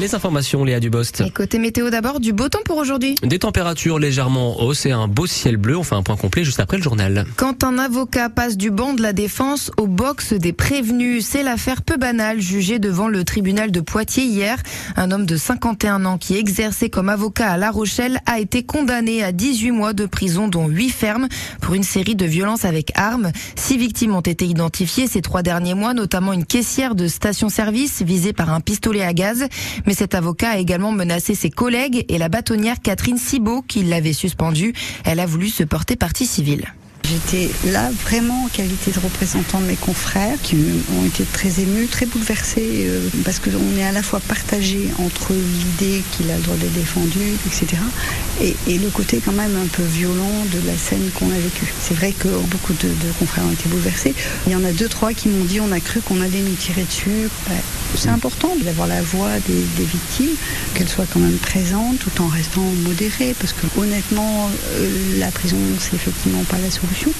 Les informations, Léa Dubost. Et côté météo d'abord, du beau temps pour aujourd'hui. Des températures légèrement en hausse et un beau ciel bleu. On fait un point complet juste après le journal. Quand un avocat passe du banc de la défense au box des prévenus, c'est l'affaire peu banale jugée devant le tribunal de Poitiers hier. Un homme de 51 ans qui exerçait comme avocat à La Rochelle a été condamné à 18 mois de prison, dont 8 fermes, pour une série de violences avec armes. Six victimes ont été identifiées ces trois derniers mois, notamment une caissière de station-service visée par un pistolet à gaz. Mais cet avocat a également menacé ses collègues et la bâtonnière Catherine Cibot qui l'avait suspendue. Elle a voulu se porter partie civile. J'étais là vraiment en qualité de représentant de mes confrères qui ont été très émus, très bouleversés euh, parce qu'on est à la fois partagé entre l'idée qu'il a le droit d'être défendu, etc. Et, le côté quand même un peu violent de la scène qu'on a vécue. C'est vrai que beaucoup de, confrères ont été bouleversés. Il y en a deux, trois qui m'ont dit on a cru qu'on allait nous tirer dessus. C'est important d'avoir la voix des, victimes, qu'elles soient quand même présentes tout en restant modérées parce que honnêtement, euh, la prison, c'est effectivement pas la solution.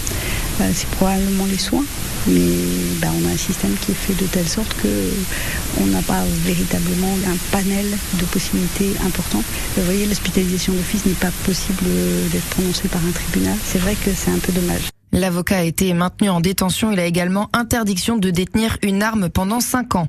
Bah, c'est probablement les soins. Mais bah, on a un système qui est fait de telle sorte qu'on n'a pas véritablement un panel de possibilités importantes. Vous voyez, l'hospitalisation d'office n'est pas possible d'être prononcée par un tribunal. C'est vrai que c'est un peu dommage. L'avocat a été maintenu en détention. Il a également interdiction de détenir une arme pendant cinq ans.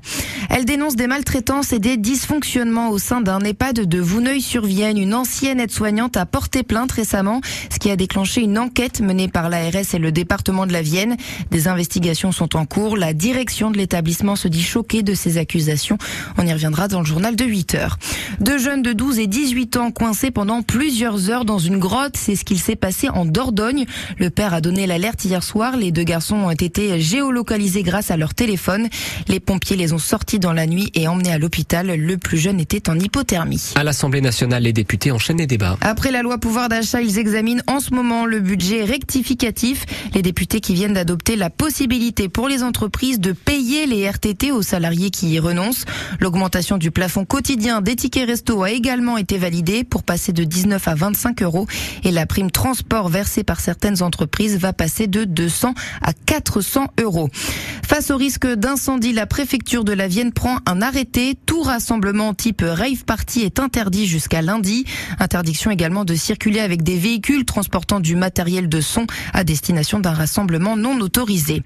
Elle dénonce des maltraitances et des dysfonctionnements au sein d'un EHPAD de Vouneuil-sur-Vienne. Une ancienne aide-soignante a porté plainte récemment, ce qui a déclenché une enquête menée par l'ARS et le département de la Vienne. Des investigations sont en cours. La direction de l'établissement se dit choquée de ces accusations. On y reviendra dans le journal de 8 heures. Deux jeunes de 12 et 18 ans coincés pendant plusieurs heures dans une grotte. C'est ce qu'il s'est passé en Dordogne. Le père a donné l'alerte hier soir. Les deux garçons ont été géolocalisés grâce à leur téléphone. Les pompiers les ont sortis dans la nuit et emmenés à l'hôpital. Le plus jeune était en hypothermie. À l'Assemblée nationale, les députés enchaînent les débats. Après la loi pouvoir d'achat, ils examinent en ce moment le budget rectificatif. Les députés qui viennent d'adopter la possibilité pour les entreprises de payer les RTT aux salariés qui y renoncent. L'augmentation du plafond quotidien des tickets resto a également été validée pour passer de 19 à 25 euros et la prime transport versée par certaines entreprises va passer de 200 à 400 euros. Face au risque d'incendie, la préfecture de la Vienne prend un arrêté. Tout rassemblement type rave party est interdit jusqu'à lundi. Interdiction également de circuler avec des véhicules transportant du matériel de son à destination d'un rassemblement non autorisé.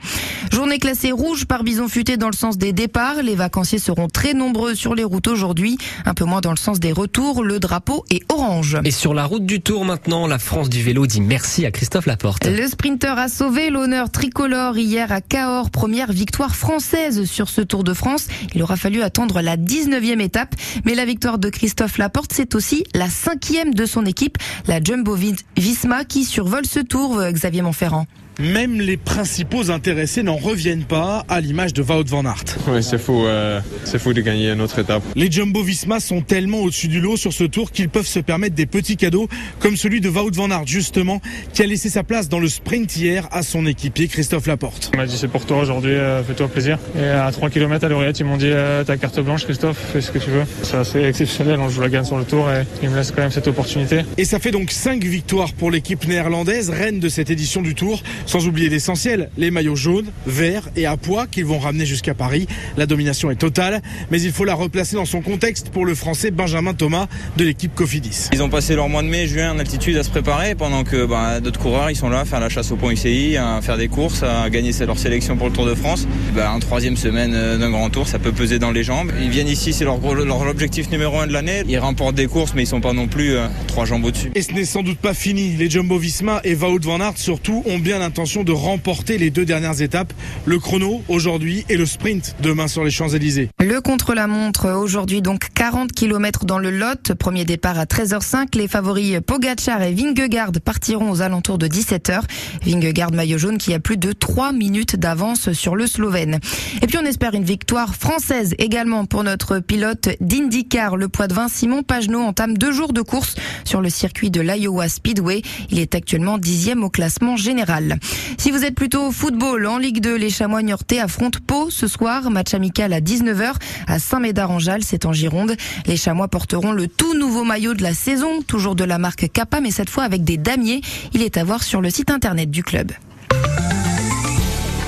Journée classée rouge par bison futé dans le sens des départs. Les vacanciers seront très nombreux sur les routes aujourd'hui. Un peu moins dans le sens des retours. Le drapeau est orange. Et sur la route du Tour maintenant, la France du vélo dit merci à Christophe Laporte. Le sprinter a sauvé l'honneur tricolore hier à Cahors. Première victoire française sur ce Tour de France. Il aura fallu attendre la 19e étape. Mais la victoire de Christophe Laporte, c'est aussi la cinquième de son équipe, la Jumbo Visma, qui survole ce tour, euh, Xavier Montferrand. Même les principaux intéressés n'en reviennent pas, à l'image de Wout van Aert. Oui, c'est fou, euh, c'est fou de gagner une autre étape. Les Jumbo Visma sont tellement au-dessus du lot sur ce tour qu'ils peuvent se permettre des petits cadeaux, comme celui de Wout van Aert justement, qui a laissé sa place dans le sprint hier à son équipier Christophe Laporte. Il m'a dit c'est pour toi aujourd'hui, euh, fais-toi plaisir. Et à 3 km à l'oreillette, ils m'ont dit euh, ta carte blanche Christophe, fais ce que tu veux. C'est assez exceptionnel, on joue la gagne sur le tour et il me laisse quand même cette opportunité. Et ça fait donc 5 victoires pour l'équipe néerlandaise, reine de cette édition du tour, sans oublier l'essentiel les maillots jaunes, verts et à poids qu'ils vont ramener jusqu'à Paris. La domination est totale, mais il faut la replacer dans son contexte pour le français Benjamin Thomas de l'équipe Cofidis. Ils ont passé leur mois de mai, juin en altitude à se préparer pendant que bah, d'autres coureurs ils sont là à faire la chasse au point UCI, à faire des courses, à gagner leur sélection pour le Tour de France. Bah, en troisième semaine euh, d'un grand tour, ça peut peser dans les jambes. Ils viennent ici, c'est leur, leur objectif numéro un de l'année. Ils remportent des courses, mais ils sont pas non plus euh, trois jambes au-dessus. Et ce n'est sans doute pas fini. Les Jumbo Visma et Wout van Aert surtout ont bien l'intention de remporter les deux dernières étapes, le chrono aujourd'hui et le sprint demain sur les Champs-Élysées. Le contre-la-montre aujourd'hui donc 40 km dans le Lot, premier départ à 13h05. Les favoris Pogacar et Vingegaard partiront aux alentours de 17h. Vingegaard maillot jaune qui a plus de 3 minutes d'avance sur le Slovène. Et puis on espère une victoire française également pour notre pilote d'IndyCar. Le poids de 20 Simon Pagenaud entame deux jours de course sur le circuit de l'Iowa Speedway. Il est actuellement dixième au classement général. Si vous êtes plutôt au football, en Ligue 2, les Chamois Niortais affrontent Pau ce soir. Match amical à 19h à Saint-Médard-en-Jalles, c'est en Gironde. Les Chamois porteront le tout nouveau maillot de la saison, toujours de la marque Kappa, mais cette fois avec des damiers. Il est à voir sur le site internet du club.